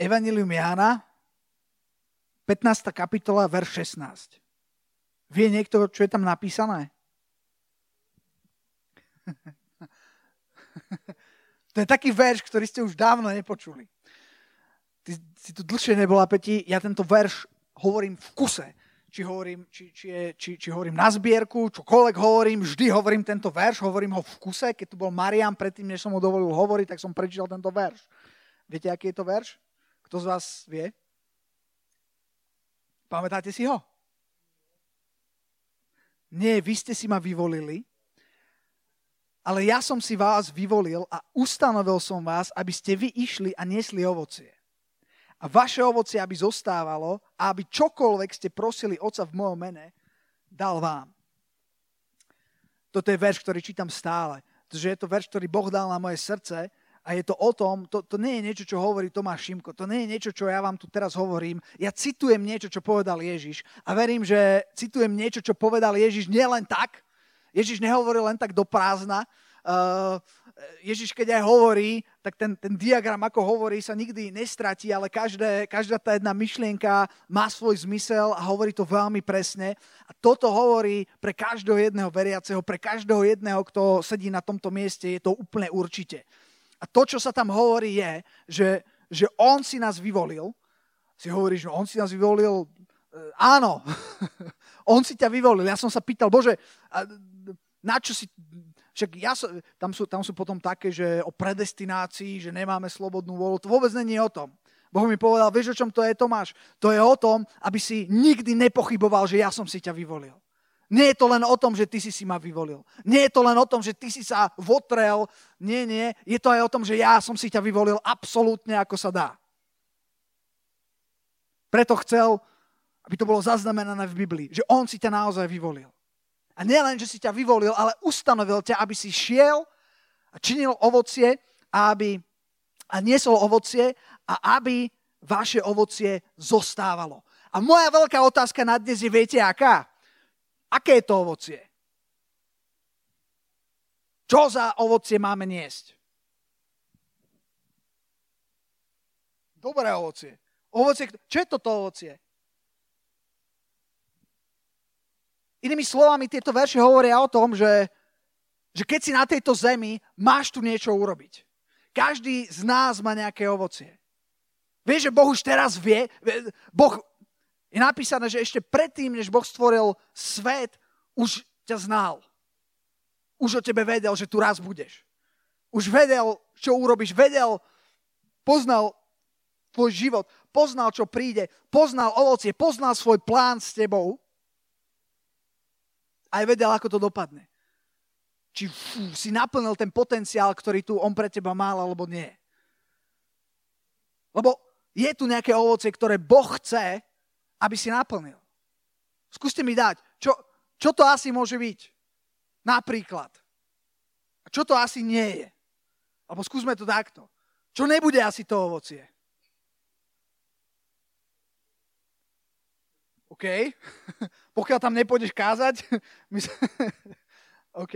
Evangelium Jána, 15. kapitola, verš 16. Vie niekto, čo je tam napísané? to je taký verš, ktorý ste už dávno nepočuli. Ty si tu dlhšie nebola, Peti, ja tento verš hovorím v kuse. Či hovorím, či, či, je, či, či hovorím na zbierku, čokoľvek hovorím, vždy hovorím tento verš, hovorím ho v kuse. Keď tu bol Marian, predtým, než som mu dovolil hovoriť, tak som prečítal tento verš. Viete, aký je to verš? Kto z vás vie? Pamätáte si ho? Nie, vy ste si ma vyvolili, ale ja som si vás vyvolil a ustanovil som vás, aby ste vy išli a niesli ovocie. A vaše ovocie, aby zostávalo a aby čokoľvek ste prosili Otca v mojom mene, dal vám. Toto je verš, ktorý čítam stále. Pretože je to verš, ktorý Boh dal na moje srdce a je to o tom, to, to nie je niečo, čo hovorí Tomáš Šimko, to nie je niečo, čo ja vám tu teraz hovorím. Ja citujem niečo, čo povedal Ježiš a verím, že citujem niečo, čo povedal Ježiš nielen tak, Ježiš nehovoril len tak do prázdna. Uh, Ježiš, keď aj hovorí, tak ten, ten diagram, ako hovorí, sa nikdy nestratí, ale každé, každá tá jedna myšlienka má svoj zmysel a hovorí to veľmi presne. A toto hovorí pre každého jedného veriaceho, pre každého jedného, kto sedí na tomto mieste, je to úplne určite. A to, čo sa tam hovorí, je, že, že on si nás vyvolil. Si hovorí, že on si nás vyvolil. E, áno, on si ťa vyvolil. Ja som sa pýtal, Bože, na čo si... Však ja so, tam, sú, tam sú potom také, že o predestinácii, že nemáme slobodnú volu. To vôbec není o tom. Boh mi povedal, vieš o čom to je, Tomáš? To je o tom, aby si nikdy nepochyboval, že ja som si ťa vyvolil. Nie je to len o tom, že ty si si ma vyvolil. Nie je to len o tom, že ty si sa votrel. Nie, nie. Je to aj o tom, že ja som si ťa vyvolil absolútne ako sa dá. Preto chcel, aby to bolo zaznamenané v Biblii, že on si ťa naozaj vyvolil. A nielen, že si ťa vyvolil, ale ustanovil ťa, aby si šiel a činil ovocie a, aby, a niesol ovocie a aby vaše ovocie zostávalo. A moja veľká otázka na dnes je, viete aká? Aké je to ovocie? Čo za ovocie máme niesť? Dobré ovocie. ovocie čo je toto ovocie? Inými slovami, tieto verše hovoria o tom, že, že keď si na tejto zemi, máš tu niečo urobiť. Každý z nás má nejaké ovocie. Vieš, že Boh už teraz vie, boh, je napísané, že ešte predtým, než Boh stvoril svet, už ťa znal. Už o tebe vedel, že tu raz budeš. Už vedel, čo urobíš. Vedel, poznal tvoj život, poznal, čo príde, poznal ovocie, poznal svoj plán s tebou aj vedel, ako to dopadne. Či fú, si naplnil ten potenciál, ktorý tu on pre teba mal, alebo nie. Lebo je tu nejaké ovoce, ktoré Boh chce, aby si naplnil. Skúste mi dať, čo, čo to asi môže byť? Napríklad. A čo to asi nie je? Alebo skúsme to takto. Čo nebude asi to ovocie? OK. Pokiaľ tam nepôjdeš kázať, OK.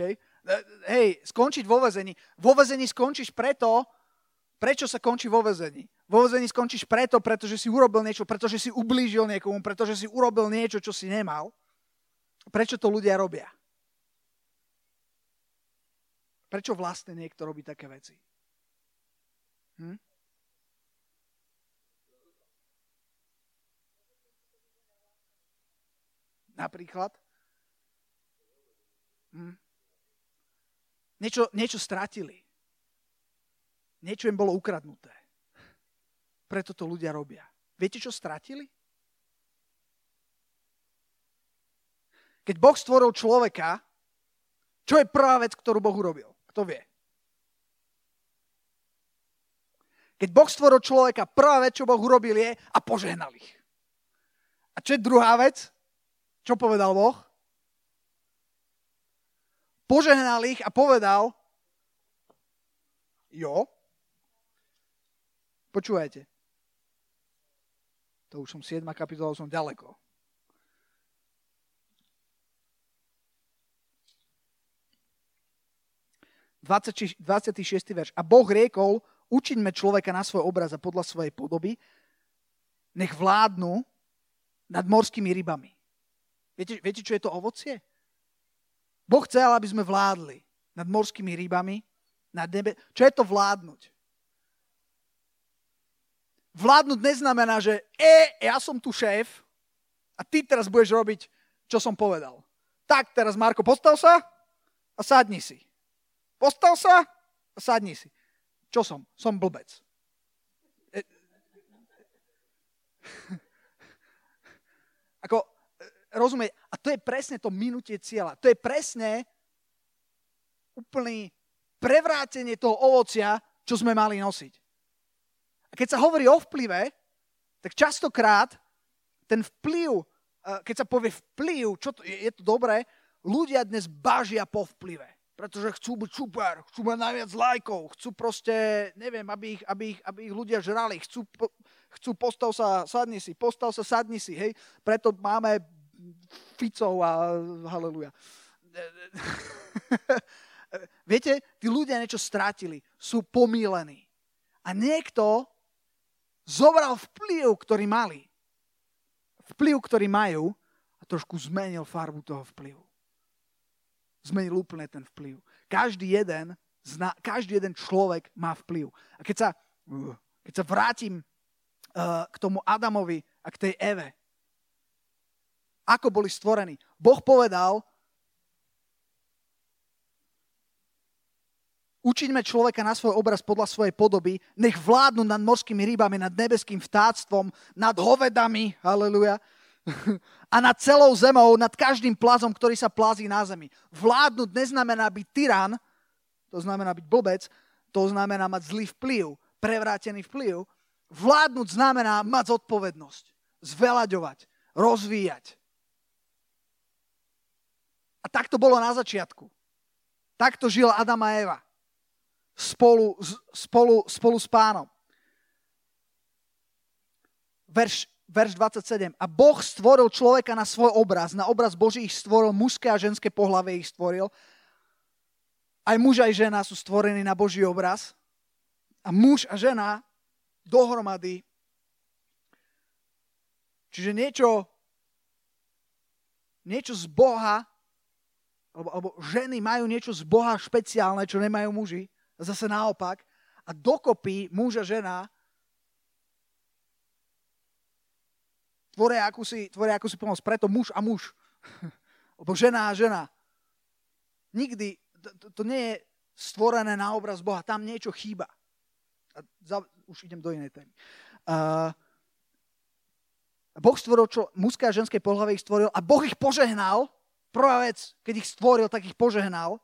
Hej, skončiť vo vezení. Vo vezení skončíš preto, prečo sa končí vo vezení. Vo vezení skončíš preto, pretože si urobil niečo, pretože si ublížil niekomu, pretože si urobil niečo, čo si nemal. Prečo to ľudia robia? Prečo vlastne niekto robí také veci? Hm? Napríklad. Hm. Niečo, niečo stratili. Niečo im bolo ukradnuté. Preto to ľudia robia. Viete, čo stratili? Keď Boh stvoril človeka, čo je prvá vec, ktorú Boh urobil? Kto vie? Keď Boh stvoril človeka, prvá vec, čo Boh urobil je a požehnal ich. A čo je druhá vec? Čo povedal Boh? Požehnal ich a povedal, jo, počúvajte, to už som 7. kapitola, som ďaleko. Dvadsať 26. verš. A Boh riekol, učiňme človeka na svoj obraz a podľa svojej podoby, nech vládnu nad morskými rybami. Viete, viete, čo je to ovocie? Boh chcel, aby sme vládli nad morskými rybami, nad nebe. Čo je to vládnuť? Vládnuť neznamená, že e, ja som tu šéf a ty teraz budeš robiť, čo som povedal. Tak teraz, Marko, postav sa a sadni si. Postav sa a sadni si. Čo som? Som blbec. E... Ako, e, rozumie, a to je presne to minutie cieľa. To je presne úplný prevrátenie toho ovocia, čo sme mali nosiť. A keď sa hovorí o vplyve, tak častokrát ten vplyv, eh, keď sa povie vplyv, čo to, je, to dobré, ľudia dnes bažia po vplyve. Pretože chcú byť super, chcú mať najviac lajkov, chcú proste, neviem, aby ich, aby ich, aby ich ľudia žrali, chcú, chcú postav sa, sadni si, postav sa, sadni si, hej. Preto máme Ficov a haleluja. Viete, tí ľudia niečo strátili, sú pomílení. A niekto zobral vplyv, ktorý mali. Vplyv, ktorý majú a trošku zmenil farbu toho vplyvu. Zmenil úplne ten vplyv. Každý jeden, zna, každý jeden človek má vplyv. A keď sa, uh, keď sa vrátim uh, k tomu Adamovi a k tej Eve, ako boli stvorení. Boh povedal, Učiňme človeka na svoj obraz podľa svojej podoby, nech vládnu nad morskými rybami, nad nebeským vtáctvom, nad hovedami, haleluja, a nad celou zemou, nad každým plazom, ktorý sa plazí na zemi. Vládnuť neznamená byť tyran, to znamená byť blbec, to znamená mať zlý vplyv, prevrátený vplyv. Vládnuť znamená mať zodpovednosť, zvelaďovať, rozvíjať. A tak to bolo na začiatku. Takto žil Adam a Eva spolu, spolu, spolu s pánom. Verš, verš 27. A Boh stvoril človeka na svoj obraz. Na obraz Boží ich stvoril, mužské a ženské pohlavie ich stvoril. Aj muž aj žena sú stvorení na Boží obraz. A muž a žena dohromady. Čiže niečo, niečo z Boha, alebo, alebo ženy majú niečo z Boha špeciálne, čo nemajú muži zase naopak. A dokopy muž a žena tvoria akúsi, tvoria akúsi pomoc. Preto muž a muž. Lebo žena a žena. Nikdy, to, to nie je stvorené na obraz Boha. Tam niečo chýba. A za, už idem do inej témy. Uh, boh stvoril, čo mužské a ženské pohľave ich stvoril a Boh ich požehnal. Prvá vec, keď ich stvoril, tak ich požehnal.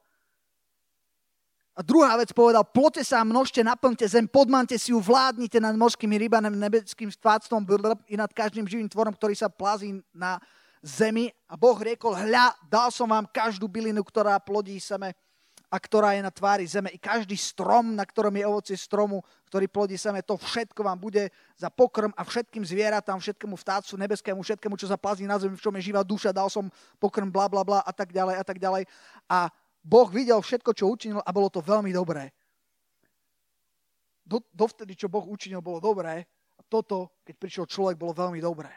A druhá vec povedal, plote sa a množte, naplňte zem, podmante si ju, vládnite nad morskými rybanem, nebeským stváctvom i nad každým živým tvorom, ktorý sa plazí na zemi. A Boh riekol, hľa, dal som vám každú bylinu, ktorá plodí seme a ktorá je na tvári zeme. I každý strom, na ktorom je ovocie stromu, ktorý plodí seme, to všetko vám bude za pokrm a všetkým zvieratám, všetkému vtácu nebeskému, všetkému, čo sa plazí na zemi, v čom je živá duša, dal som pokrm, bla, bla, bla a tak ďalej a tak ďalej. A Boh videl všetko, čo učinil a bolo to veľmi dobré. Do, dovtedy, čo Boh učinil, bolo dobré. A toto, keď prišiel človek, bolo veľmi dobré.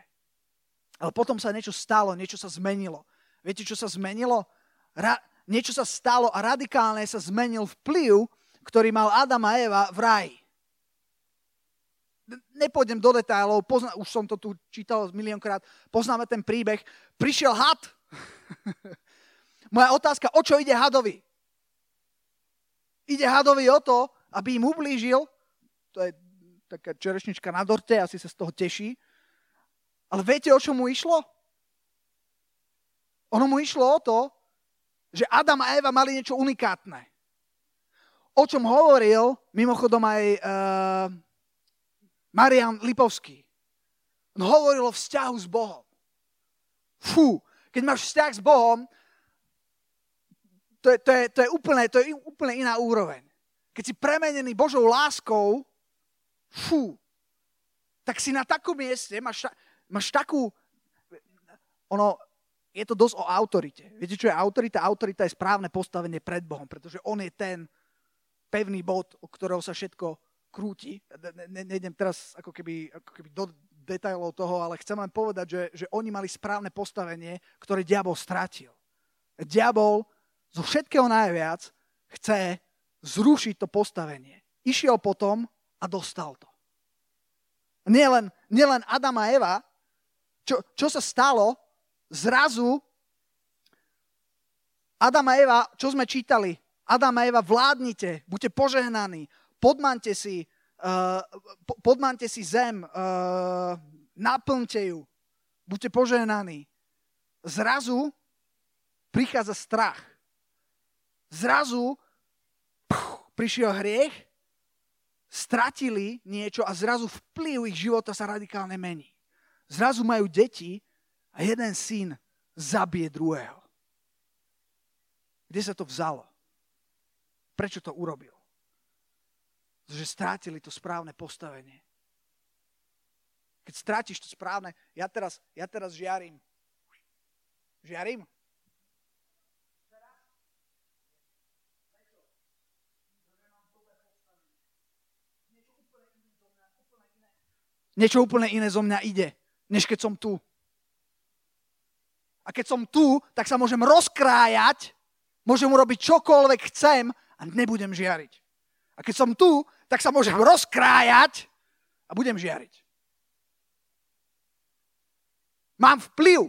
Ale potom sa niečo stalo, niečo sa zmenilo. Viete, čo sa zmenilo? Ra- niečo sa stalo a radikálne sa zmenil vplyv, ktorý mal Adam a Eva v raji. Nepôjdem do detailov, pozna- už som to tu čítal miliónkrát, poznáme ten príbeh. Prišiel had, Moja otázka, o čo ide hadovi? Ide hadovi o to, aby im ublížil, to je taká čerešnička na dorte, asi sa z toho teší, ale viete, o čo mu išlo? Ono mu išlo o to, že Adam a Eva mali niečo unikátne. O čom hovoril mimochodom aj uh, Marian Lipovský. On hovoril o vzťahu s Bohom. Fú, keď máš vzťah s Bohom, to je, to je, to je, úplne, to je úplne iná úroveň. Keď si premenený Božou láskou, fú, tak si na takom mieste, máš, máš takú, ono, je to dosť o autorite. Viete, čo je autorita? Autorita je správne postavenie pred Bohom, pretože on je ten pevný bod, o ktorého sa všetko krúti. Ne, ne, nejdem teraz ako keby, ako keby do detailov toho, ale chcem len povedať, že, že oni mali správne postavenie, ktoré diabol strátil. Diabol zo všetkého najviac chce zrušiť to postavenie. Išiel potom a dostal to. Nielen, nielen Adam a Eva, čo, čo sa stalo, zrazu Adam a Eva, čo sme čítali? Adam a Eva, vládnite, buďte požehnaní, podmante si, uh, podmante si zem, uh, naplňte ju, buďte požehnaní. Zrazu prichádza strach. Zrazu puch, prišiel hriech, stratili niečo a zrazu vplyv ich života sa radikálne mení. Zrazu majú deti a jeden syn zabije druhého. Kde sa to vzalo? Prečo to urobil? Že strátili to správne postavenie. Keď strátiš to správne, ja teraz, ja teraz žiarím. Žiarím? Niečo úplne iné zo mňa ide, než keď som tu. A keď som tu, tak sa môžem rozkrájať Môžem urobiť čokoľvek chcem a nebudem žiariť. A keď som tu, tak sa môžem rozkrájať a budem žiariť. Mám vplyv.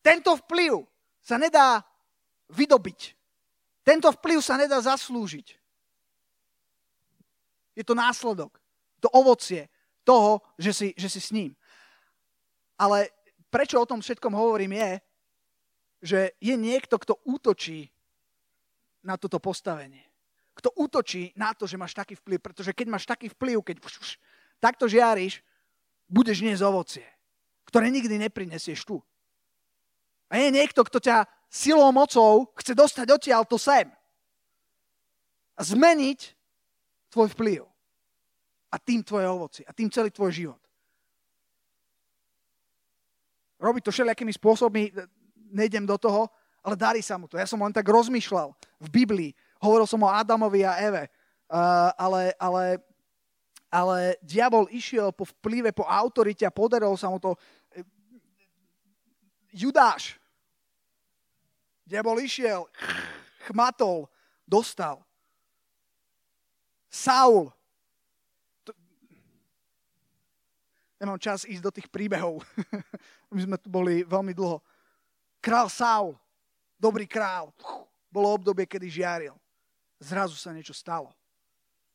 Tento vplyv sa nedá vydobiť. Tento vplyv sa nedá zaslúžiť. Je to následok, to ovocie toho, že si, že si s ním. Ale prečo o tom všetkom hovorím je, že je niekto, kto útočí na toto postavenie. Kto útočí na to, že máš taký vplyv. Pretože keď máš taký vplyv, keď takto žiariš, budeš niesť ovocie, ktoré nikdy neprinesieš tu. A je niekto, kto ťa silou, mocou chce dostať odtiaľ to sem. A zmeniť tvoj vplyv. A tým tvoje ovocie. A tým celý tvoj život. Robí to všelijakými spôsobmi nejdem do toho, ale darí sa mu to. Ja som len tak rozmýšľal v Biblii. Hovoril som o Adamovi a Eve, uh, ale, ale, ale diabol išiel po vplyve, po autorite a podarilo sa mu to. Judáš. Diabol išiel, chmatol, dostal. Saul. Nemám čas ísť do tých príbehov. My sme tu boli veľmi dlho. Král Saul, dobrý král, bolo obdobie, kedy žiaril. Zrazu sa niečo stalo.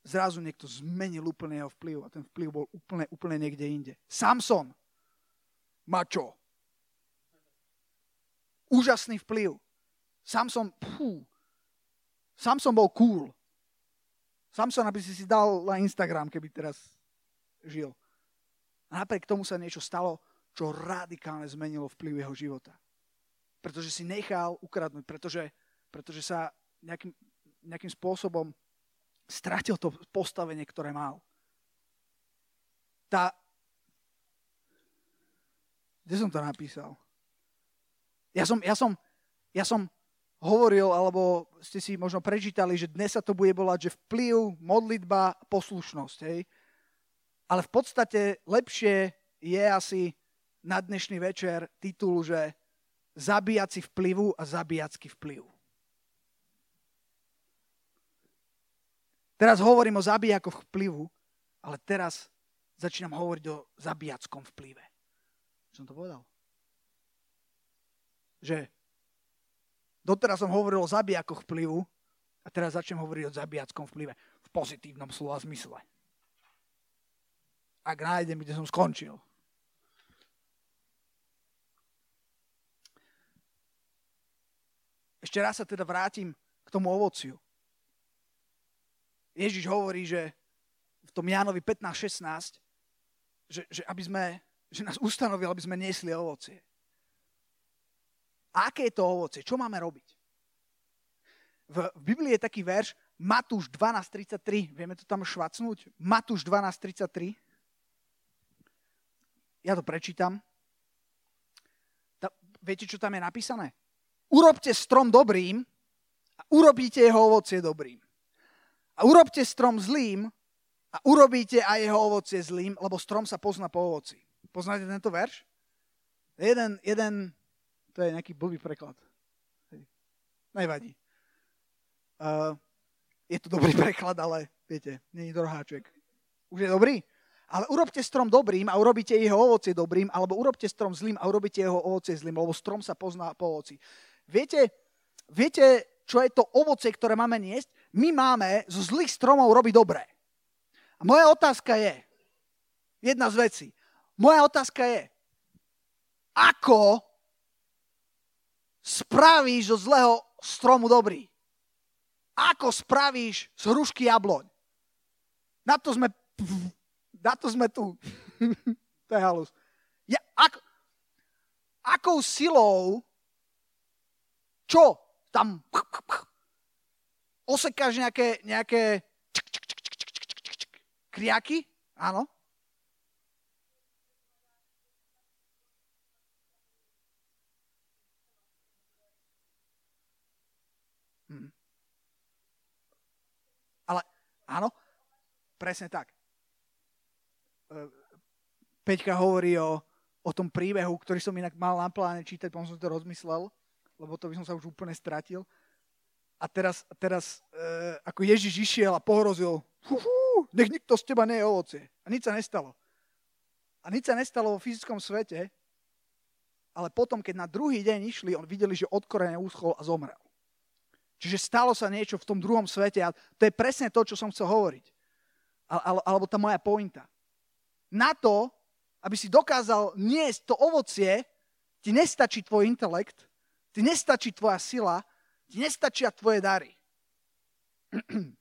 Zrazu niekto zmenil úplne jeho vplyv a ten vplyv bol úplne, úplne niekde inde. Samson, mačo. Úžasný vplyv. Samson, pú, Samson bol cool. Samson, aby si si dal na Instagram, keby teraz žil. A napriek tomu sa niečo stalo, čo radikálne zmenilo vplyv jeho života pretože si nechal ukradnúť, pretože, pretože sa nejakým, nejakým spôsobom stratil to postavenie, ktoré mal. Tá... Kde som to napísal? Ja som, ja som, ja som hovoril, alebo ste si možno prečítali, že dnes sa to bude volať, že vplyv, modlitba, poslušnosť. Hej? Ale v podstate lepšie je asi na dnešný večer titul, že zabíjaci vplyvu a zabíjacký vplyv. Teraz hovorím o zabíjakoch vplyvu, ale teraz začínam hovoriť o zabíjackom vplyve. Som to povedal? Že doteraz som hovoril o zabijakoch vplyvu a teraz začnem hovoriť o zabíjackom vplyve v pozitívnom slova zmysle. Ak nájdem, kde som skončil. Ešte raz sa teda vrátim k tomu ovociu. Ježiš hovorí, že v tom Jánovi 15.16, že, že, aby sme, že nás ustanovil, aby sme niesli ovocie. A aké je to ovocie? Čo máme robiť? V, v Biblii je taký verš Matúš 12.33. Vieme to tam švacnúť? Matúš 12.33. Ja to prečítam. Ta, viete, čo tam je napísané? urobte strom dobrým a urobíte jeho ovocie dobrým. A urobte strom zlým a urobíte aj jeho ovocie zlým, lebo strom sa pozná po ovoci. Poznáte tento verš? Jeden, jeden, to je nejaký blbý preklad. Nevadí. Uh, je to dobrý preklad, ale viete, není droháček. Už je dobrý? Ale urobte strom dobrým a urobíte jeho ovocie dobrým, alebo urobte strom zlým a urobíte jeho ovocie zlým, lebo strom sa pozná po ovoci. Viete, viete, čo je to ovocie, ktoré máme niesť? My máme zo zlých stromov robiť dobré. A moja otázka je, jedna z vecí, moja otázka je, ako spravíš zo zlého stromu dobrý? Ako spravíš z hrušky jabloň? Na to sme na to sme tu. to je halus. Ja, ako, akou silou, čo tam osekáš nejaké, nejaké kriaky? Áno? Hm. Ale áno, presne tak. Peťka hovorí o, o tom príbehu, ktorý som inak mal na pláne čítať, potom som to rozmyslel, lebo to by som sa už úplne stratil. A teraz, teraz e, ako Ježiš išiel a pohrozil, nech nikto z teba nie je ovocie. A nič sa nestalo. A nič sa nestalo vo fyzickom svete, ale potom, keď na druhý deň išli, on videli, že od korene a zomrel. Čiže stalo sa niečo v tom druhom svete a to je presne to, čo som chcel hovoriť. Alebo tá moja pointa na to, aby si dokázal niesť to ovocie, ti nestačí tvoj intelekt, ti nestačí tvoja sila, ti nestačia tvoje dary.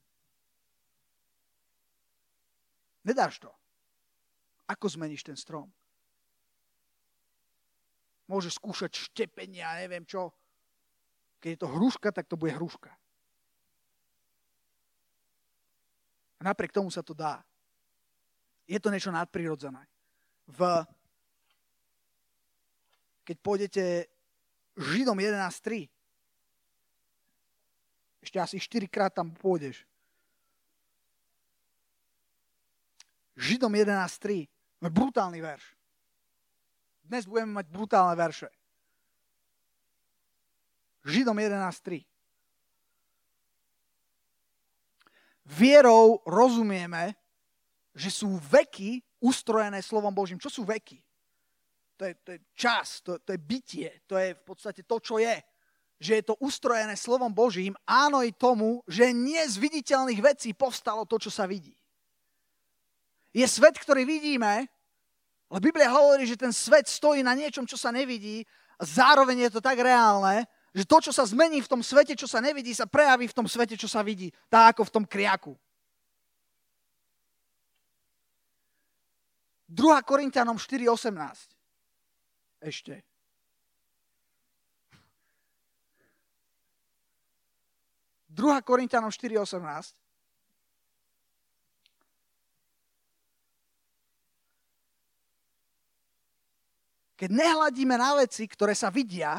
Nedáš to. Ako zmeníš ten strom? Môžeš skúšať štepenia, neviem čo. Keď je to hruška, tak to bude hruška. A napriek tomu sa to dá je to niečo nadprirodzené. V, keď pôjdete Židom 11.3, ešte asi 4 krát tam pôjdeš. Židom 11.3, brutálny verš. Dnes budeme mať brutálne verše. Židom 11.3. Vierou rozumieme, že sú veky ustrojené slovom Božím. Čo sú veky? To je, to je čas, to, to je bytie, to je v podstate to, čo je. Že je to ustrojené slovom Božím, áno i tomu, že nie z viditeľných vecí povstalo to, čo sa vidí. Je svet, ktorý vidíme, ale Biblia hovorí, že ten svet stojí na niečom, čo sa nevidí a zároveň je to tak reálne, že to, čo sa zmení v tom svete, čo sa nevidí, sa prejaví v tom svete, čo sa vidí. Tak ako v tom kriaku. 2. Korintianom 4.18. Ešte. Druhá Korintianom 4.18. Keď nehľadíme na veci, ktoré sa vidia,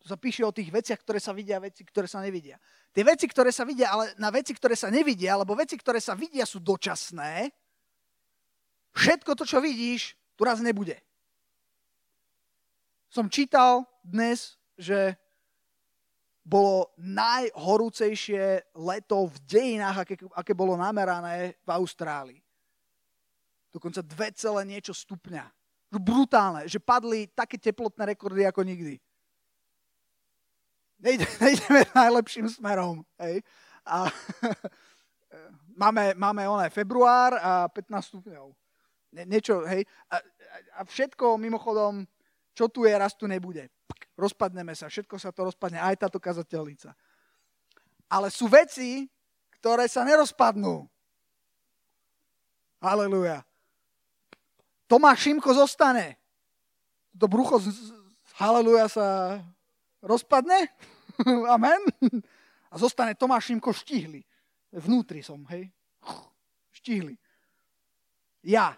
to sa píše o tých veciach, ktoré sa vidia, veci, ktoré sa nevidia. Tie veci, ktoré sa vidia, ale na veci, ktoré sa nevidia, alebo veci, ktoré sa vidia, sú dočasné, Všetko to, čo vidíš, tu raz nebude. Som čítal dnes, že bolo najhorúcejšie leto v dejinách, aké, aké bolo namerané v Austrálii. Dokonca 2, niečo stupňa. Brutálne, že padli také teplotné rekordy ako nikdy. Nejde, nejdeme najlepším smerom. Hej? A, máme, máme oné február a 15 stupňov niečo, hej. A, a všetko mimochodom, čo tu je, raz tu nebude. Rozpadneme sa, všetko sa to rozpadne, aj táto kazateľnica. Ale sú veci, ktoré sa nerozpadnú. Haleluja. Tomáš Šimko zostane. To brucho, haleluja, sa rozpadne. Amen. A zostane Tomáš Šimko štihli. Vnútri som, hej. Štihli. Ja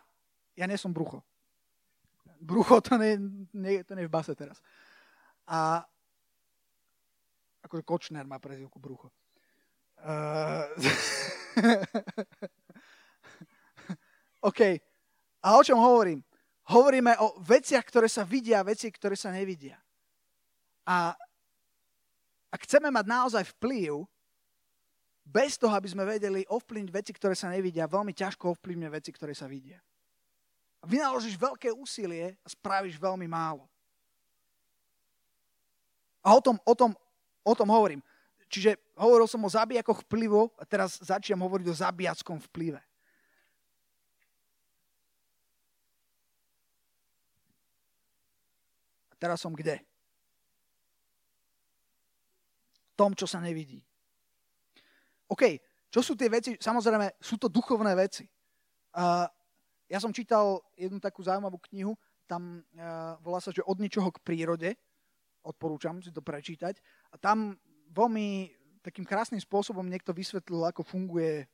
ja nie som brucho. Brucho to nie, nie, to nie je v base teraz. A akože Kočner má prezivku brucho. Uh, OK. A o čom hovorím? Hovoríme o veciach, ktoré sa vidia veci, ktoré sa nevidia. A ak chceme mať naozaj vplyv, bez toho, aby sme vedeli ovplyvniť veci, ktoré sa nevidia, veľmi ťažko ovplyvňuje veci, ktoré sa vidia. Vynaložíš veľké úsilie a spravíš veľmi málo. A o tom, o tom, o tom hovorím. Čiže hovoril som o zabijakoch vplyvu a teraz začnem hovoriť o zabijackom vplyve. A teraz som kde? tom, čo sa nevidí. OK, čo sú tie veci? Samozrejme, sú to duchovné veci. Uh, ja som čítal jednu takú zaujímavú knihu, tam uh, volá sa, že od ničoho k prírode. Odporúčam si to prečítať. A tam veľmi takým krásnym spôsobom niekto vysvetlil, ako funguje,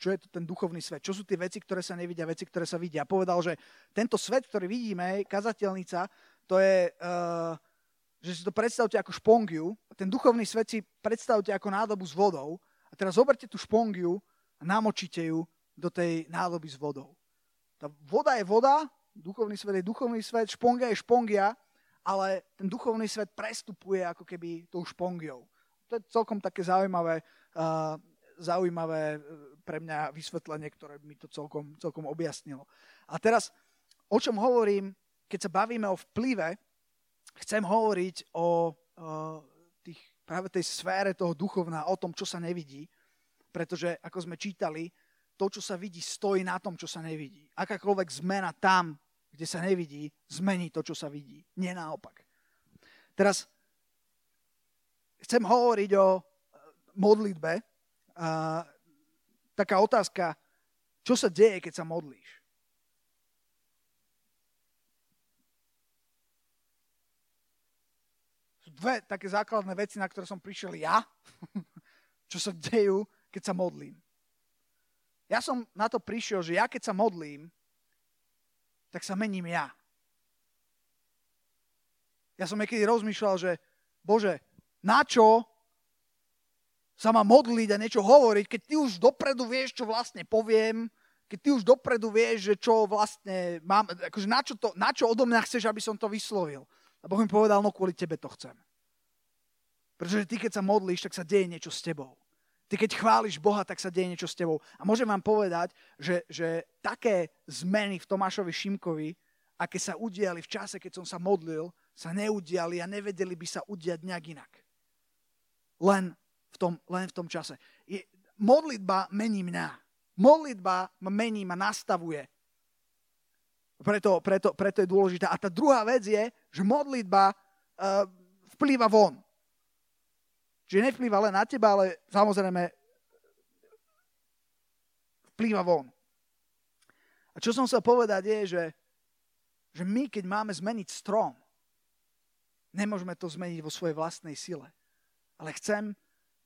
čo je to ten duchovný svet, čo sú tie veci, ktoré sa nevidia, veci, ktoré sa vidia. Povedal, že tento svet, ktorý vidíme, kazateľnica, to je uh, že si to predstavte ako špongiu ten duchovný svet si predstavte ako nádobu s vodou a teraz zoberte tú špongiu a namočite ju do tej nádoby s vodou. Tá voda je voda, duchovný svet je duchovný svet, špongia je špongia, ale ten duchovný svet prestupuje ako keby tou špongiou. To je celkom také zaujímavé, uh, zaujímavé pre mňa vysvetlenie, ktoré mi to celkom, celkom objasnilo. A teraz, o čom hovorím, keď sa bavíme o vplyve, chcem hovoriť o, o tých, práve tej sfére toho duchovná, o tom, čo sa nevidí, pretože, ako sme čítali, to, čo sa vidí, stojí na tom, čo sa nevidí. Akákoľvek zmena tam, kde sa nevidí, zmení to, čo sa vidí. Nie naopak. Teraz chcem hovoriť o modlitbe. A, taká otázka, čo sa deje, keď sa modlíš? dve také základné veci, na ktoré som prišiel ja, čo sa dejú, keď sa modlím. Ja som na to prišiel, že ja keď sa modlím, tak sa mením ja. Ja som niekedy rozmýšľal, že Bože, na čo sa má modliť a niečo hovoriť, keď ty už dopredu vieš, čo vlastne poviem, keď ty už dopredu vieš, že čo vlastne mám, akože na čo, to, na čo odo mňa chceš, aby som to vyslovil. A Boh mi povedal, no kvôli tebe to chcem. Pretože ty, keď sa modlíš, tak sa deje niečo s tebou. Ty, keď chváliš Boha, tak sa deje niečo s tebou. A môžem vám povedať, že, že také zmeny v Tomášovi Šimkovi, aké sa udiali v čase, keď som sa modlil, sa neudiali a nevedeli by sa udiať nejak inak. Len v tom, len v tom čase. Je, modlitba mení mňa. Modlitba ma mení, ma nastavuje. Preto, preto, preto je dôležitá. A tá druhá vec je, že modlitba uh, vplýva von. Čiže nevplýva len na teba, ale samozrejme vplýva von. A čo som chcel povedať je, že, že my, keď máme zmeniť strom, nemôžeme to zmeniť vo svojej vlastnej sile. Ale chcem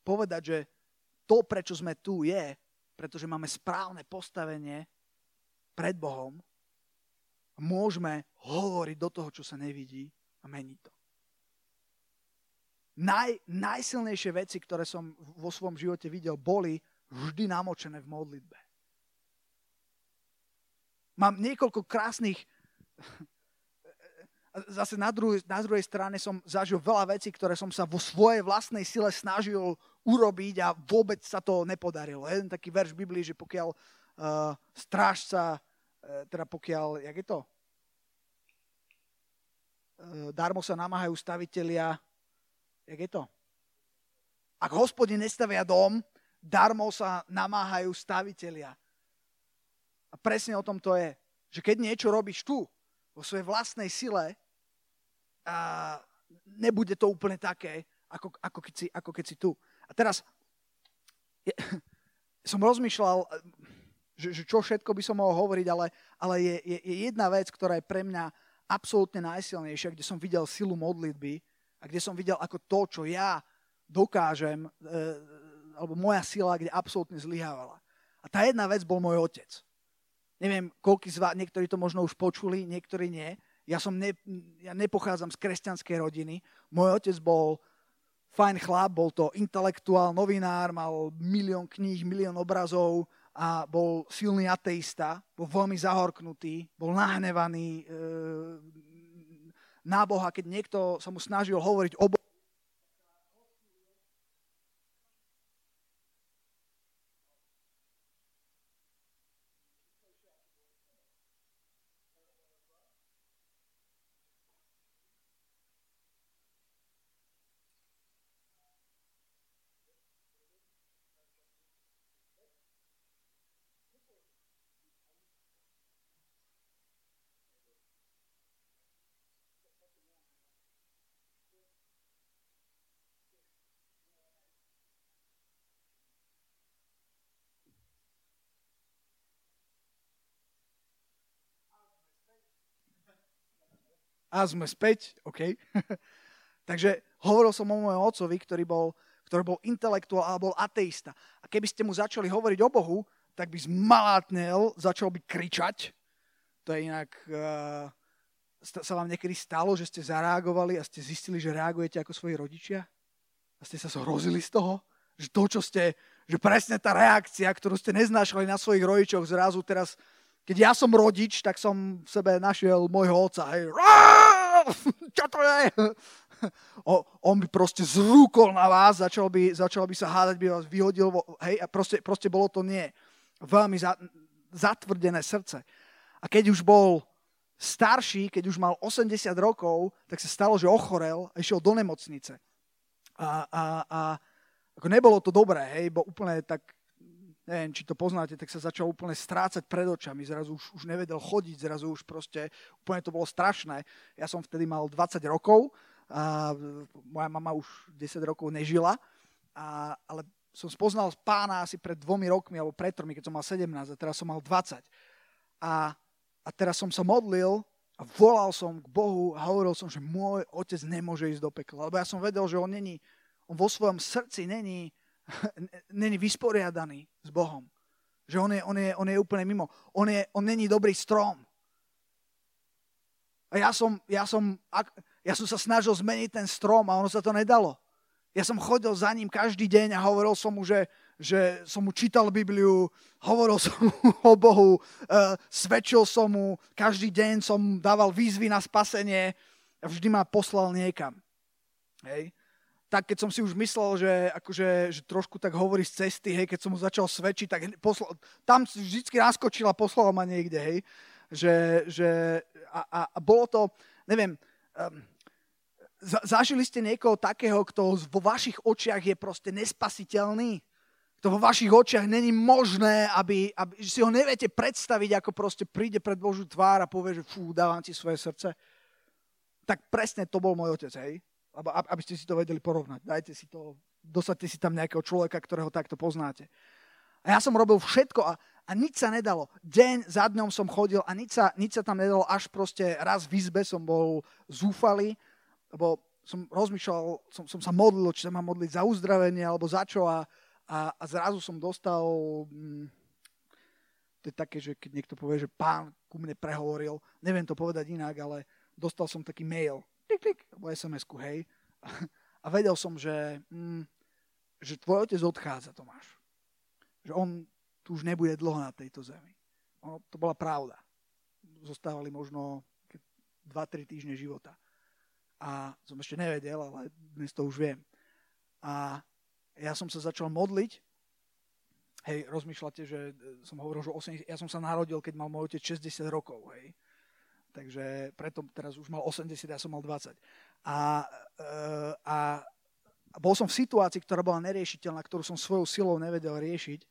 povedať, že to, prečo sme tu, je, pretože máme správne postavenie pred Bohom môžeme hovoriť do toho, čo sa nevidí a meniť to. Naj, najsilnejšie veci, ktoré som vo svojom živote videl, boli vždy namočené v modlitbe. Mám niekoľko krásnych... Zase na druhej, na druhej strane som zažil veľa vecí, ktoré som sa vo svojej vlastnej sile snažil urobiť a vôbec sa to nepodarilo. Jeden taký verš Biblii, že pokiaľ uh, strážca E, teda pokiaľ, jak je to? E, darmo sa namáhajú stavitelia, jak je to? Ak hospodin nestavia dom, darmo sa namáhajú stavitelia. A presne o tom to je. Že keď niečo robíš tu, vo svojej vlastnej sile, a nebude to úplne také, ako, ako, keď, si, ako keď si tu. A teraz je, som rozmýšľal, že, že čo všetko by som mohol hovoriť, ale, ale je, je, je jedna vec, ktorá je pre mňa absolútne najsilnejšia, kde som videl silu modlitby a kde som videl ako to, čo ja dokážem, e, alebo moja sila, kde absolútne zlyhávala. A tá jedna vec bol môj otec. Neviem, koľký z vás, niektorí to možno už počuli, niektorí nie. Ja, som ne, ja nepochádzam z kresťanskej rodiny. Môj otec bol fajn chlap, bol to intelektuál, novinár, mal milión kníh, milión obrazov, a bol silný ateista, bol veľmi zahorknutý, bol nahnevaný e, na Boha, keď niekto sa mu snažil hovoriť o A sme späť, OK. Takže hovoril som o mojom otcovi, ktorý bol, ktorý bol intelektuál a bol ateista. A keby ste mu začali hovoriť o Bohu, tak by zmalátnel, začal by kričať. To je inak... Uh, sa vám niekedy stalo, že ste zareagovali a ste zistili, že reagujete ako svoji rodičia? A ste sa zhrozili z toho? Že to, čo ste... Že presne tá reakcia, ktorú ste neznášali na svojich rodičoch, zrazu teraz keď ja som rodič, tak som v sebe našiel môjho otca. Hej. Čo to je? O, on by proste zrúkol na vás, začal by, začal by sa hádať, by vás vyhodil. Hej, a proste, proste bolo to nie. Veľmi za, zatvrdené srdce. A keď už bol starší, keď už mal 80 rokov, tak sa stalo, že ochorel a išiel do nemocnice. A, a, a ako nebolo to dobré, hej, bo úplne tak neviem, či to poznáte, tak sa začal úplne strácať pred očami, zrazu už, už nevedel chodiť, zrazu už proste, úplne to bolo strašné. Ja som vtedy mal 20 rokov, a moja mama už 10 rokov nežila, a, ale som spoznal pána asi pred dvomi rokmi, alebo pred tromi, keď som mal 17 a teraz som mal 20. A, a teraz som sa modlil a volal som k Bohu a hovoril som, že môj otec nemôže ísť do pekla, lebo ja som vedel, že on není, on vo svojom srdci není není vysporiadaný s Bohom. Že on je, on je, on je úplne mimo. On, je, on není dobrý strom. A ja som, ja, som, ja som sa snažil zmeniť ten strom a ono sa to nedalo. Ja som chodil za ním každý deň a hovoril som mu, že, že som mu čítal Bibliu, hovoril som mu o Bohu, uh, svedčil som mu, každý deň som dával výzvy na spasenie a vždy ma poslal niekam. Hej tak keď som si už myslel, že, akože, že trošku tak hovorí z cesty, hej, keď som mu začal svedčiť, tak posla, tam vždy naskočila, poslala ma niekde, hej. Že, že, a, a, a bolo to, neviem, um, za, zažili ste niekoho takého, kto vo vašich očiach je proste nespasiteľný? To vo vašich očiach není možné, aby, aby že si ho neviete predstaviť, ako proste príde pred Božú tvár a povie, že fú, dávam ti svoje srdce. Tak presne to bol môj otec, hej aby ste si to vedeli porovnať. Dajte si to, dosadte si tam nejakého človeka, ktorého takto poznáte. A ja som robil všetko a, a nič sa nedalo. Deň za dňom som chodil a nič sa, nič sa tam nedalo, až proste raz v izbe som bol zúfalý, lebo som rozmýšľal, som, som sa modlil, či sa mám modliť za uzdravenie alebo za čo a, a, a zrazu som dostal, hm, to je také, že keď niekto povie, že pán ku mne prehovoril, neviem to povedať inak, ale dostal som taký mail klik, klik, alebo SMS-ku, hej. A vedel som, že, mm, že tvoj otec odchádza, Tomáš. Že on tu už nebude dlho na tejto zemi. Ono, to bola pravda. Zostávali možno 2-3 týždne života. A som ešte nevedel, ale dnes to už viem. A ja som sa začal modliť. Hej, rozmýšľate, že som hovoril, že 80, ja som sa narodil, keď mal môj otec 60 rokov. Hej takže preto teraz už mal 80, ja som mal 20. A, a, a bol som v situácii, ktorá bola neriešiteľná, ktorú som svojou silou nevedel riešiť.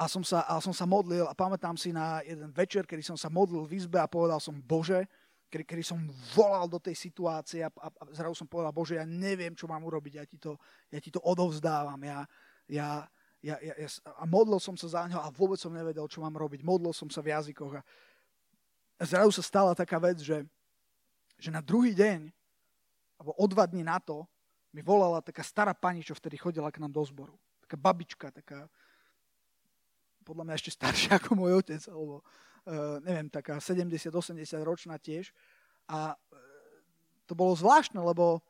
A som sa, a som sa modlil a pamätám si na jeden večer, kedy som sa modlil v izbe a povedal som, Bože, kedy, kedy som volal do tej situácie a, a, a zrazu som povedal, Bože, ja neviem, čo mám urobiť, ja ti to, ja ti to odovzdávam. Ja, ja, ja, ja, ja, a modlil som sa za ňo a vôbec som nevedel, čo mám robiť. Modlil som sa v jazykoch a, a zrazu sa stala taká vec, že, že na druhý deň, alebo o dva dní na to, mi volala taká stará pani, čo vtedy chodila k nám do zboru. Taká babička, taká podľa mňa ešte staršia ako môj otec, alebo uh, neviem, taká 70-80 ročná tiež. A uh, to bolo zvláštne, lebo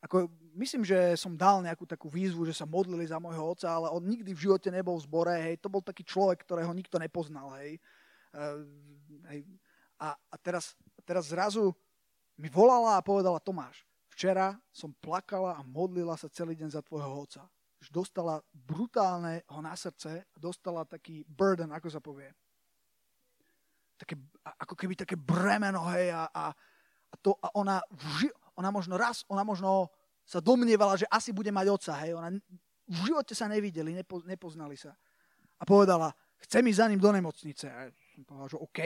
ako, myslím, že som dal nejakú takú výzvu, že sa modlili za môjho otca, ale on nikdy v živote nebol v zbore, hej, to bol taký človek, ktorého nikto nepoznal, hej. Uh, hej. A, a teraz, teraz zrazu mi volala a povedala, Tomáš, včera som plakala a modlila sa celý deň za tvojho otca. Už dostala brutálne ho na srdce, dostala taký burden, ako sa povie. Také, ako keby také bremeno, hej, a, a, a, to, a ona, ona možno raz, ona možno sa domnievala, že asi bude mať otca. Hej. Ona v živote sa nevideli, nepo, nepoznali sa. A povedala, chce mi za ním do nemocnice. A som povedal, že OK,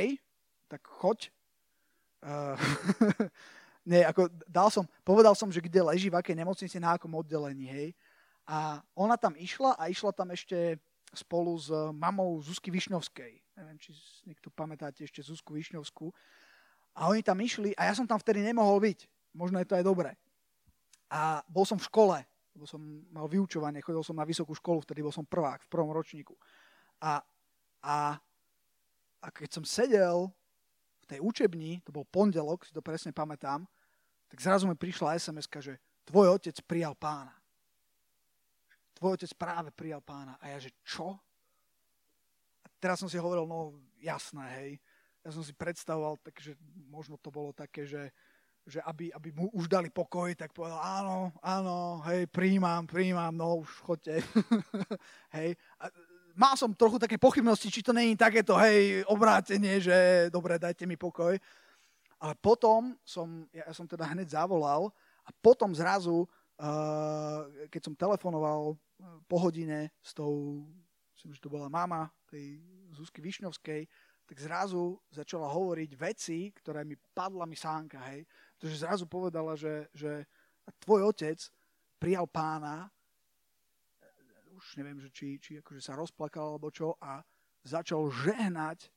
tak choď. Uh, nie, ako dal som, povedal som, že kde leží, v akej nemocnici, na akom oddelení, hej. A ona tam išla a išla tam ešte spolu s mamou Zuzky Višňovskej. Neviem, či niekto pamätáte ešte Zuzku Višňovskú. A oni tam išli a ja som tam vtedy nemohol byť. Možno je to aj dobré. A bol som v škole, lebo som mal vyučovanie, chodil som na vysokú školu, vtedy bol som prvák v prvom ročníku. A, a, a keď som sedel v tej učebni, to bol pondelok, si to presne pamätám, tak zrazu mi prišla sms že tvoj otec prijal pána. Tvoj otec práve prijal pána. A ja, že čo? A teraz som si hovoril, no jasné, hej ja som si predstavoval, takže možno to bolo také, že, že aby, aby mu už dali pokoj, tak povedal, áno, áno, hej, príjmam, príjmam, no už chodte. hej. A mal som trochu také pochybnosti, či to není takéto, hej, obrátenie, že dobre, dajte mi pokoj. Ale potom som, ja, som teda hneď zavolal a potom zrazu, uh, keď som telefonoval po hodine s tou, myslím, že to bola mama tej Zuzky Višňovskej, tak zrazu začala hovoriť veci, ktoré mi padla mi sánka, hej. Pretože zrazu povedala, že, že tvoj otec prijal pána, už neviem, že či, či akože sa rozplakal alebo čo, a začal žehnať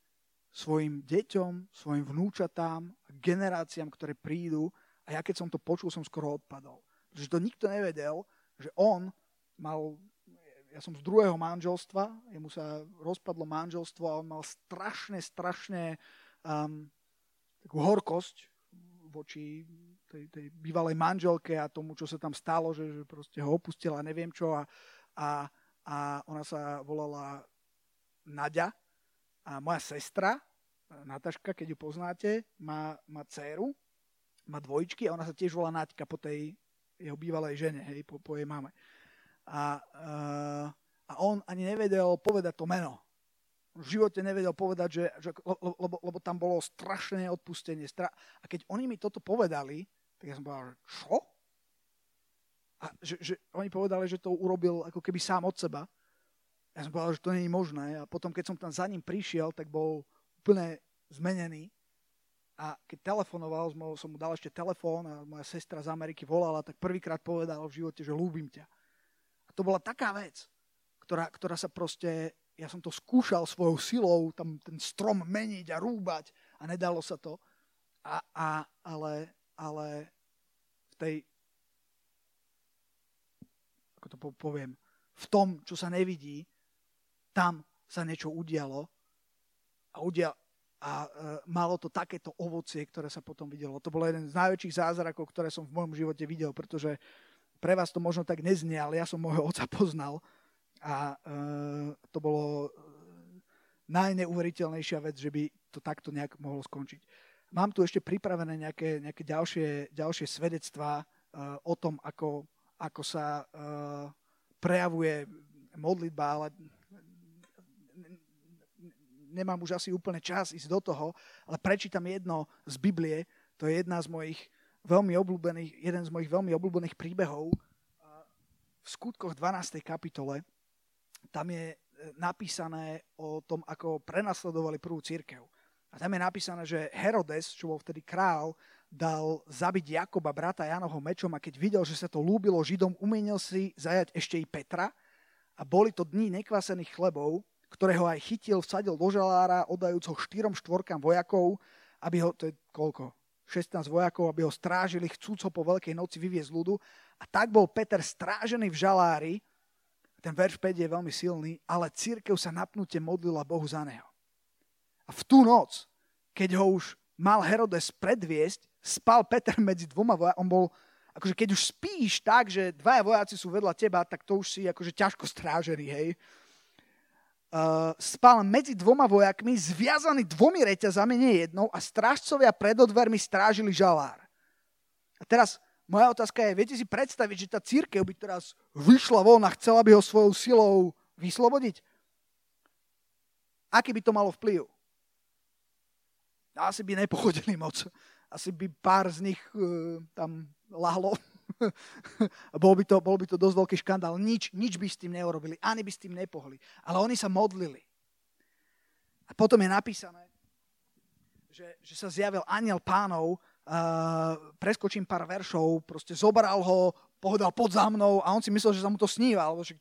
svojim deťom, svojim vnúčatám, generáciám, ktoré prídu. A ja keď som to počul, som skoro odpadol. Pretože to nikto nevedel, že on mal ja som z druhého manželstva, jemu sa rozpadlo manželstvo a on mal strašne, strašne um, takú horkosť voči tej, tej bývalej manželke a tomu, čo sa tam stalo, že, že proste ho opustila, neviem čo. A, a, a ona sa volala Nadia a moja sestra, Nataška, keď ju poznáte, má, má dceru, má dvojčky a ona sa tiež volá Naďka po tej jeho bývalej žene, hej, po, po jej mame a, uh, a on ani nevedel povedať to meno. V živote nevedel povedať, že, že lebo, lebo tam bolo strašné odpustenie. Stra... A keď oni mi toto povedali, tak ja som povedal, že čo? A že, že oni povedali, že to urobil ako keby sám od seba. Ja som povedal, že to nie je možné. A potom, keď som tam za ním prišiel, tak bol úplne zmenený. A keď telefonoval, som mu dal ešte telefón a moja sestra z Ameriky volala, tak prvýkrát povedal v živote, že ľúbim ťa to bola taká vec, ktorá, ktorá sa proste, ja som to skúšal svojou silou, tam ten strom meniť a rúbať a nedalo sa to. A, a, ale, ale v tej, ako to poviem, v tom, čo sa nevidí, tam sa niečo udialo a, udia, a e, malo to takéto ovocie, ktoré sa potom videlo. To bol jeden z najväčších zázrakov, ktoré som v mojom živote videl, pretože pre vás to možno tak neznie, ale ja som môjho otca poznal a e, to bolo e, najneuveriteľnejšia vec, že by to takto nejak mohlo skončiť. Mám tu ešte pripravené nejaké, nejaké ďalšie, ďalšie svedectvá e, o tom, ako, ako sa e, prejavuje modlitba, ale nemám už asi úplne čas ísť do toho, ale prečítam jedno z Biblie, to je jedna z mojich veľmi obľúbených, jeden z mojich veľmi obľúbených príbehov v skutkoch 12. kapitole. Tam je e, napísané o tom, ako prenasledovali prvú církev. A tam je napísané, že Herodes, čo bol vtedy král, dal zabiť Jakoba, brata Janovho mečom a keď videl, že sa to lúbilo Židom, umienil si zajať ešte i Petra a boli to dní nekvasených chlebov, ktorého aj chytil, vsadil do žalára, oddajúc ho štyrom štvorkám vojakov, aby ho, to je koľko, 16 vojakov, aby ho strážili, chcúc ho po veľkej noci vyviezť ľudu. A tak bol Peter strážený v žalári, ten verš 5 je veľmi silný, ale církev sa napnutie modlila Bohu za neho. A v tú noc, keď ho už mal Herodes predviesť, spal Peter medzi dvoma vojakmi, on bol akože keď už spíš tak, že dvaja vojaci sú vedľa teba, tak to už si akože ťažko strážený, hej. Uh, spal medzi dvoma vojakmi, zviazaný dvomi reťazami, nie jednou, a strážcovia pred odvermi strážili žalár. A teraz moja otázka je, viete si predstaviť, že tá církev by teraz vyšla von a chcela by ho svojou silou vyslobodiť? Aký by to malo vplyv? Asi by nepochodili moc. Asi by pár z nich uh, tam lahlo. bol, by to, bol by to dosť veľký škandál. Nič, nič by s tým neurobili. Ani by s tým nepohli. Ale oni sa modlili. A potom je napísané, že, že sa zjavil aniel pánov uh, preskočím pár veršov, proste zobral ho, povedal pod za mnou a on si myslel, že sa mu to sníva, alebo že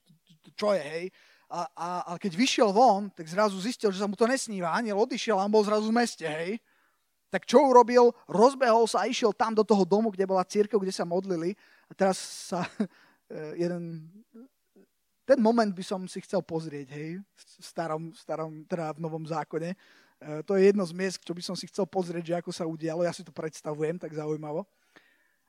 čo je, hej. A, a, a keď vyšiel von, tak zrazu zistil, že sa mu to nesníva. Aniel odišiel a on bol zrazu v meste, hej. Tak čo urobil? Rozbehol sa a išiel tam do toho domu, kde bola církev, kde sa modlili. A teraz sa jeden... Ten moment by som si chcel pozrieť, hej, v starom, starom teda v Novom zákone. E, to je jedno z miest, čo by som si chcel pozrieť, že ako sa udialo. Ja si to predstavujem tak zaujímavo.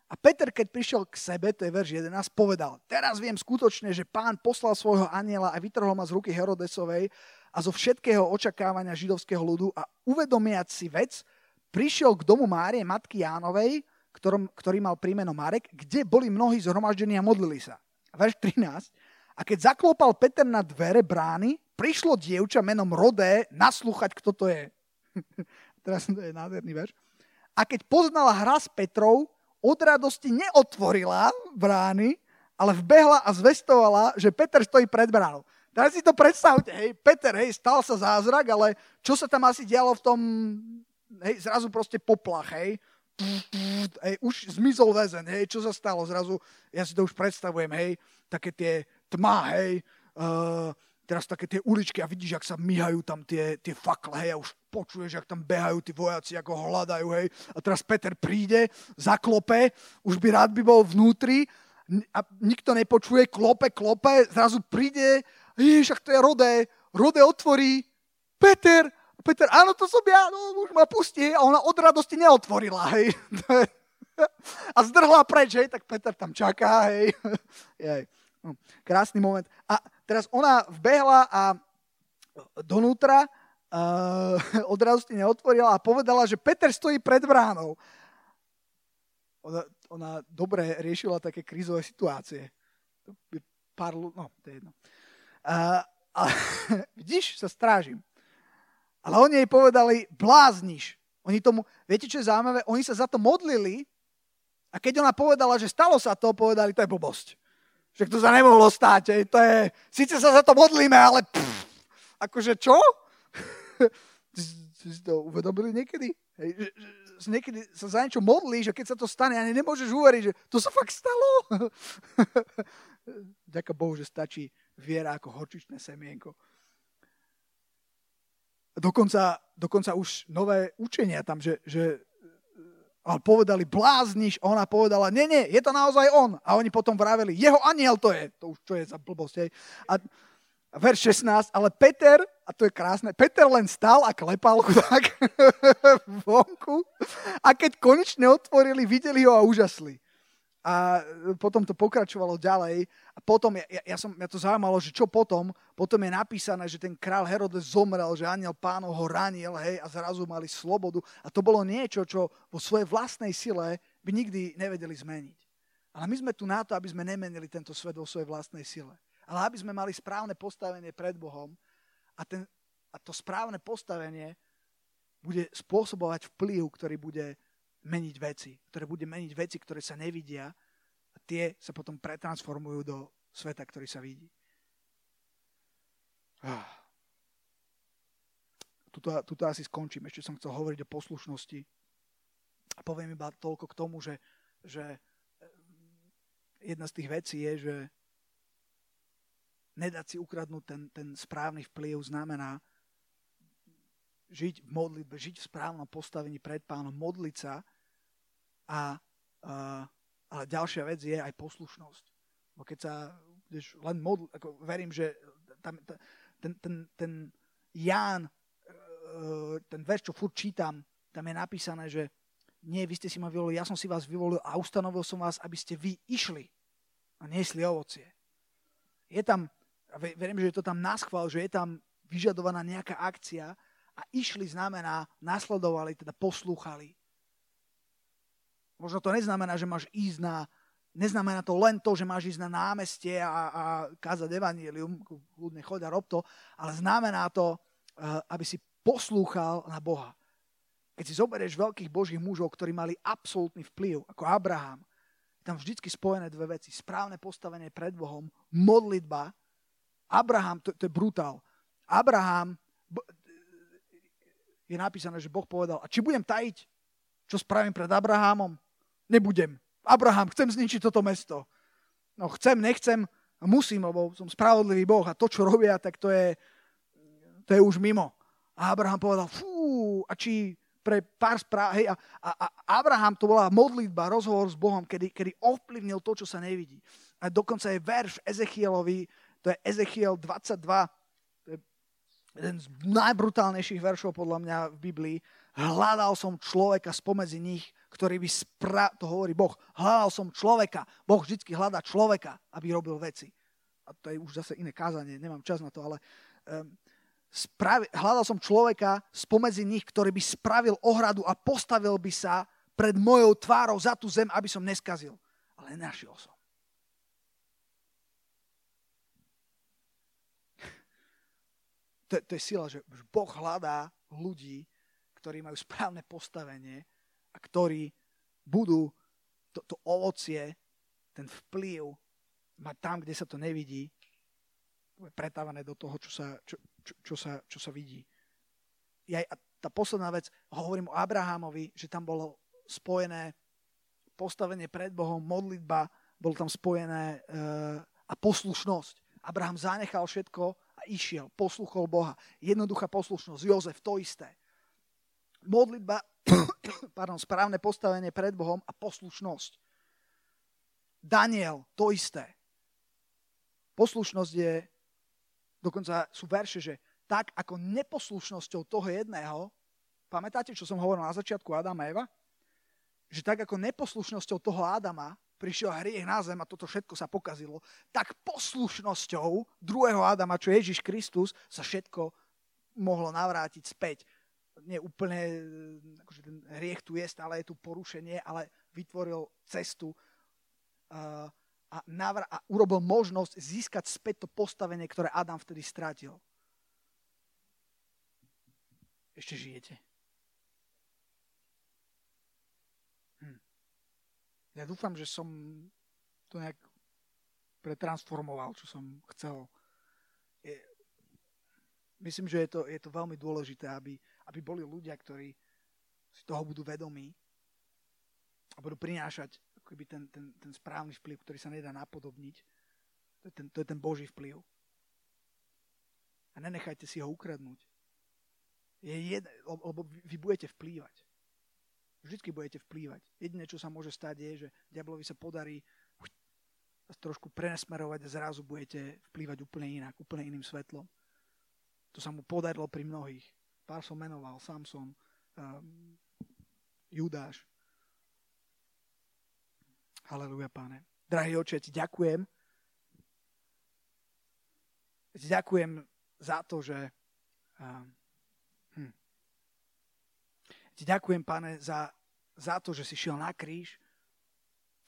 A Peter, keď prišiel k sebe, to je verš 11, povedal, teraz viem skutočne, že pán poslal svojho aniela a vytrhol ma z ruky Herodesovej a zo všetkého očakávania židovského ľudu a uvedomiať si vec, prišiel k domu Márie, matky Jánovej, ktorom, ktorý mal prímeno Marek, kde boli mnohí zhromaždení a modlili sa. Verš 13. A keď zaklopal Peter na dvere brány, prišlo dievča menom Rodé naslúchať, kto to je. Teraz to je nádherný verš. A keď poznala hra s Petrov, od radosti neotvorila brány, ale vbehla a zvestovala, že Peter stojí pred bránou. Teraz si to predstavte, hej, Peter, hej, stal sa zázrak, ale čo sa tam asi dialo v tom, hej, zrazu proste poplach, hej, hej, už zmizol väzen, hej, čo sa stalo zrazu, ja si to už predstavujem, hej, také tie tma, hej, uh, teraz také tie uličky a vidíš, ak sa myhajú tam tie, tie fakle, hej, a už počuješ, ak tam behajú tí vojaci, ako ho hľadajú, hej. A teraz Peter príde, zaklope, už by rád by bol vnútri a nikto nepočuje, klope, klope, zrazu príde, ježiš, ak to je Rodé, Rodé otvorí, Peter, Peter, áno, to som ja, no, už ma pustí, a ona od radosti neotvorila, hej. a zdrhla preč, hej, tak Peter tam čaká, hej. Jej. No, krásny moment. A Teraz ona vbehla a donútra uh, odrazu si neotvorila a povedala, že Peter stojí pred bránou. Ona, ona dobre riešila také krízové situácie. Pár no, to je jedno. Uh, ale vidíš, sa strážim. Ale oni jej povedali, blázniš. Oni tomu, viete, čo je zaujímavé? Oni sa za to modlili a keď ona povedala, že stalo sa to, povedali, to je blbosť. Však to sa nemohlo stáť. Hej. To je, síce sa za to modlíme, ale pff, akože čo? si to uvedomili niekedy? Hej, že, že niekedy sa za niečo modlíš a keď sa to stane, ani nemôžeš uveriť, že to sa fakt stalo. Ďaká Bohu, že stačí viera ako horčičné semienko. Dokonca, dokonca už nové učenia tam, že, že ale povedali, blázniš. Ona povedala, nie, nie, je to naozaj on. A oni potom vraveli, jeho aniel to je. To už čo je za blbosť. Hej. A verš 16, ale Peter, a to je krásne, Peter len stal a klepal tak vonku. A keď konečne otvorili, videli ho a úžasli. A potom to pokračovalo ďalej. A potom, ja, ja som, mňa to zaujímalo, že čo potom? Potom je napísané, že ten král Herodes zomrel, že aniel pánov ho ranil, hej, a zrazu mali slobodu. A to bolo niečo, čo vo svojej vlastnej sile by nikdy nevedeli zmeniť. Ale my sme tu na to, aby sme nemenili tento svet vo svojej vlastnej sile. Ale aby sme mali správne postavenie pred Bohom a, ten, a to správne postavenie bude spôsobovať vplyv, ktorý bude meniť veci, ktoré bude meniť veci, ktoré sa nevidia a tie sa potom pretransformujú do sveta, ktorý sa vidí. Ah. Tuto, tuto asi skončím. Ešte som chcel hovoriť o poslušnosti. A poviem iba toľko k tomu, že, že eh, jedna z tých vecí je, že nedať si ukradnúť ten, ten správny vplyv znamená žiť v modlitbe, žiť v správnom postavení pred pánom, modliť sa a, a, ale ďalšia vec je aj poslušnosť. Bo keď sa budeš len modl, ako verím, že tam, ten, ten, ten Ján, e, ten verš, čo furt čítam, tam je napísané, že nie, vy ste si ma vyvolili, ja som si vás vyvolil a ustanovil som vás, aby ste vy išli a niesli ovocie. Je tam, verím, že je to tam naschval, že je tam vyžadovaná nejaká akcia a išli znamená, nasledovali, teda poslúchali. Možno to neznamená, že máš ísť na, neznamená to len to, že máš ísť na námestie a, a kázať evanílium, ľudne choď a rob to, ale znamená to, eh, aby si poslúchal na Boha. Keď si zoberieš veľkých božích mužov, ktorí mali absolútny vplyv, ako Abraham, tam vždy spojené dve veci. Správne postavenie pred Bohom, modlitba. Abraham, to, to je brutál. Abraham, je napísané, že Boh povedal, a či budem tajiť, čo spravím pred Abrahamom? Nebudem. Abraham, chcem zničiť toto mesto. No chcem, nechcem, musím, lebo som spravodlivý Boh a to, čo robia, tak to je, to je už mimo. A Abraham povedal, fú, a či pre pár správ. Hej, a, a, a Abraham to bola modlitba, rozhovor s Bohom, kedy, kedy ovplyvnil to, čo sa nevidí. A dokonca je verš Ezechielovi, to je Ezechiel 22, to je jeden z najbrutálnejších veršov podľa mňa v Biblii. Hľadal som človeka spomedzi nich, ktorý by spra... to hovorí Boh, hľadal som človeka. Boh vždy hľadá človeka, aby robil veci. A to je už zase iné kázanie, nemám čas na to, ale um, spravi, hľadal som človeka spomedzi nich, ktorý by spravil ohradu a postavil by sa pred mojou tvárou za tú zem, aby som neskazil. Ale nenašiel som. To, to je sila, že Boh hľadá ľudí, ktorí majú správne postavenie a ktorí budú to, to ovocie, ten vplyv mať tam, kde sa to nevidí, pretávané do toho, čo sa, čo, čo, čo sa, čo sa vidí. Ja, a tá posledná vec, hovorím o Abrahamovi, že tam bolo spojené postavenie pred Bohom, modlitba, bolo tam spojené e, a poslušnosť. Abraham zanechal všetko išiel, posluchol Boha. Jednoduchá poslušnosť. Jozef, to isté. Modlitba, pardon, správne postavenie pred Bohom a poslušnosť. Daniel, to isté. Poslušnosť je Dokonca sú verše, že tak ako neposlušnosťou toho jedného, pamätáte, čo som hovoril na začiatku Adama a Eva? Že tak ako neposlušnosťou toho Adama prišiel hriech na zem a toto všetko sa pokazilo, tak poslušnosťou druhého Adama, čo Ježiš Kristus, sa všetko mohlo navrátiť späť. Nie úplne, akože ten hriech tu je, stále je tu porušenie, ale vytvoril cestu uh, a, navr- a urobil možnosť získať späť to postavenie, ktoré Adam vtedy strátil. Ešte žijete. Ja dúfam, že som to nejak pretransformoval, čo som chcel. Je, myslím, že je to, je to veľmi dôležité, aby, aby boli ľudia, ktorí si toho budú vedomí a budú prinášať akoby ten, ten, ten správny vplyv, ktorý sa nedá napodobniť. To je ten, to je ten Boží vplyv. A nenechajte si ho ukradnúť. Je jed, lebo vy budete vplývať. Vždycky budete vplývať. Jediné, čo sa môže stať, je, že diablovi sa podarí trošku prenesmerovať a zrazu budete vplývať úplne inak, úplne iným svetlom. To sa mu podarilo pri mnohých. Pár som menoval, Samson, um, Judáš, Halelúja, páne. Drahý oče, ti ďakujem. Ti ďakujem za to, že... hm. Ti ďakujem, páne, za, za to, že si šiel na kríž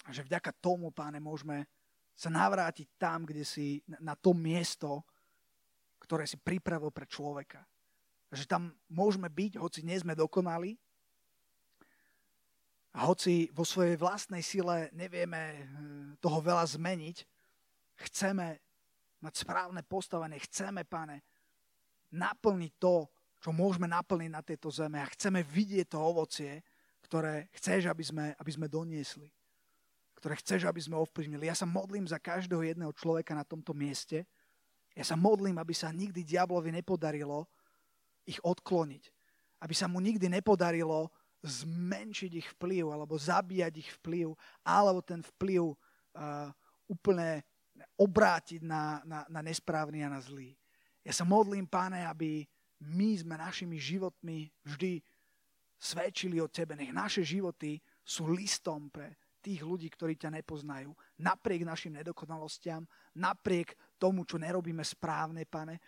a že vďaka tomu, páne, môžeme sa navrátiť tam, kde si, na to miesto, ktoré si pripravil pre človeka. Že tam môžeme byť, hoci nie sme dokonali, a hoci vo svojej vlastnej sile nevieme eh, toho veľa zmeniť, chceme mať správne postavenie, chceme, pane, naplniť to, čo môžeme naplniť na tejto zeme a chceme vidieť to ovocie, ktoré chceš, aby sme, aby sme doniesli, ktoré chceš, aby sme ovplyvnili. Ja sa modlím za každého jedného človeka na tomto mieste. Ja sa modlím, aby sa nikdy diablovi nepodarilo ich odkloniť. Aby sa mu nikdy nepodarilo zmenšiť ich vplyv alebo zabíjať ich vplyv alebo ten vplyv uh, úplne obrátiť na, na, na nesprávny a na zlý. Ja sa modlím, páne, aby my sme našimi životmi vždy svedčili o Tebe. Nech naše životy sú listom pre tých ľudí, ktorí ťa nepoznajú. Napriek našim nedokonalostiam, napriek tomu, čo nerobíme správne, pane.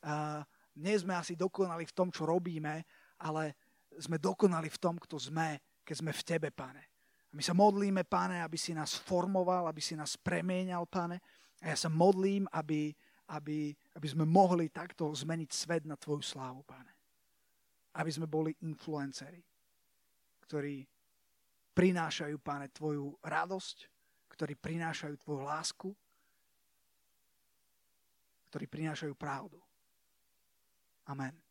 Uh, nie sme asi dokonali v tom, čo robíme, ale sme dokonali v tom, kto sme, keď sme v Tebe, pane. A my sa modlíme, pane, aby si nás formoval, aby si nás premieňal, pane. A ja sa modlím, aby, aby, aby sme mohli takto zmeniť svet na Tvoju slávu, pane. Aby sme boli influenceri, ktorí prinášajú, páne, tvoju radosť, ktorí prinášajú tvoju lásku, ktorí prinášajú pravdu. Amen.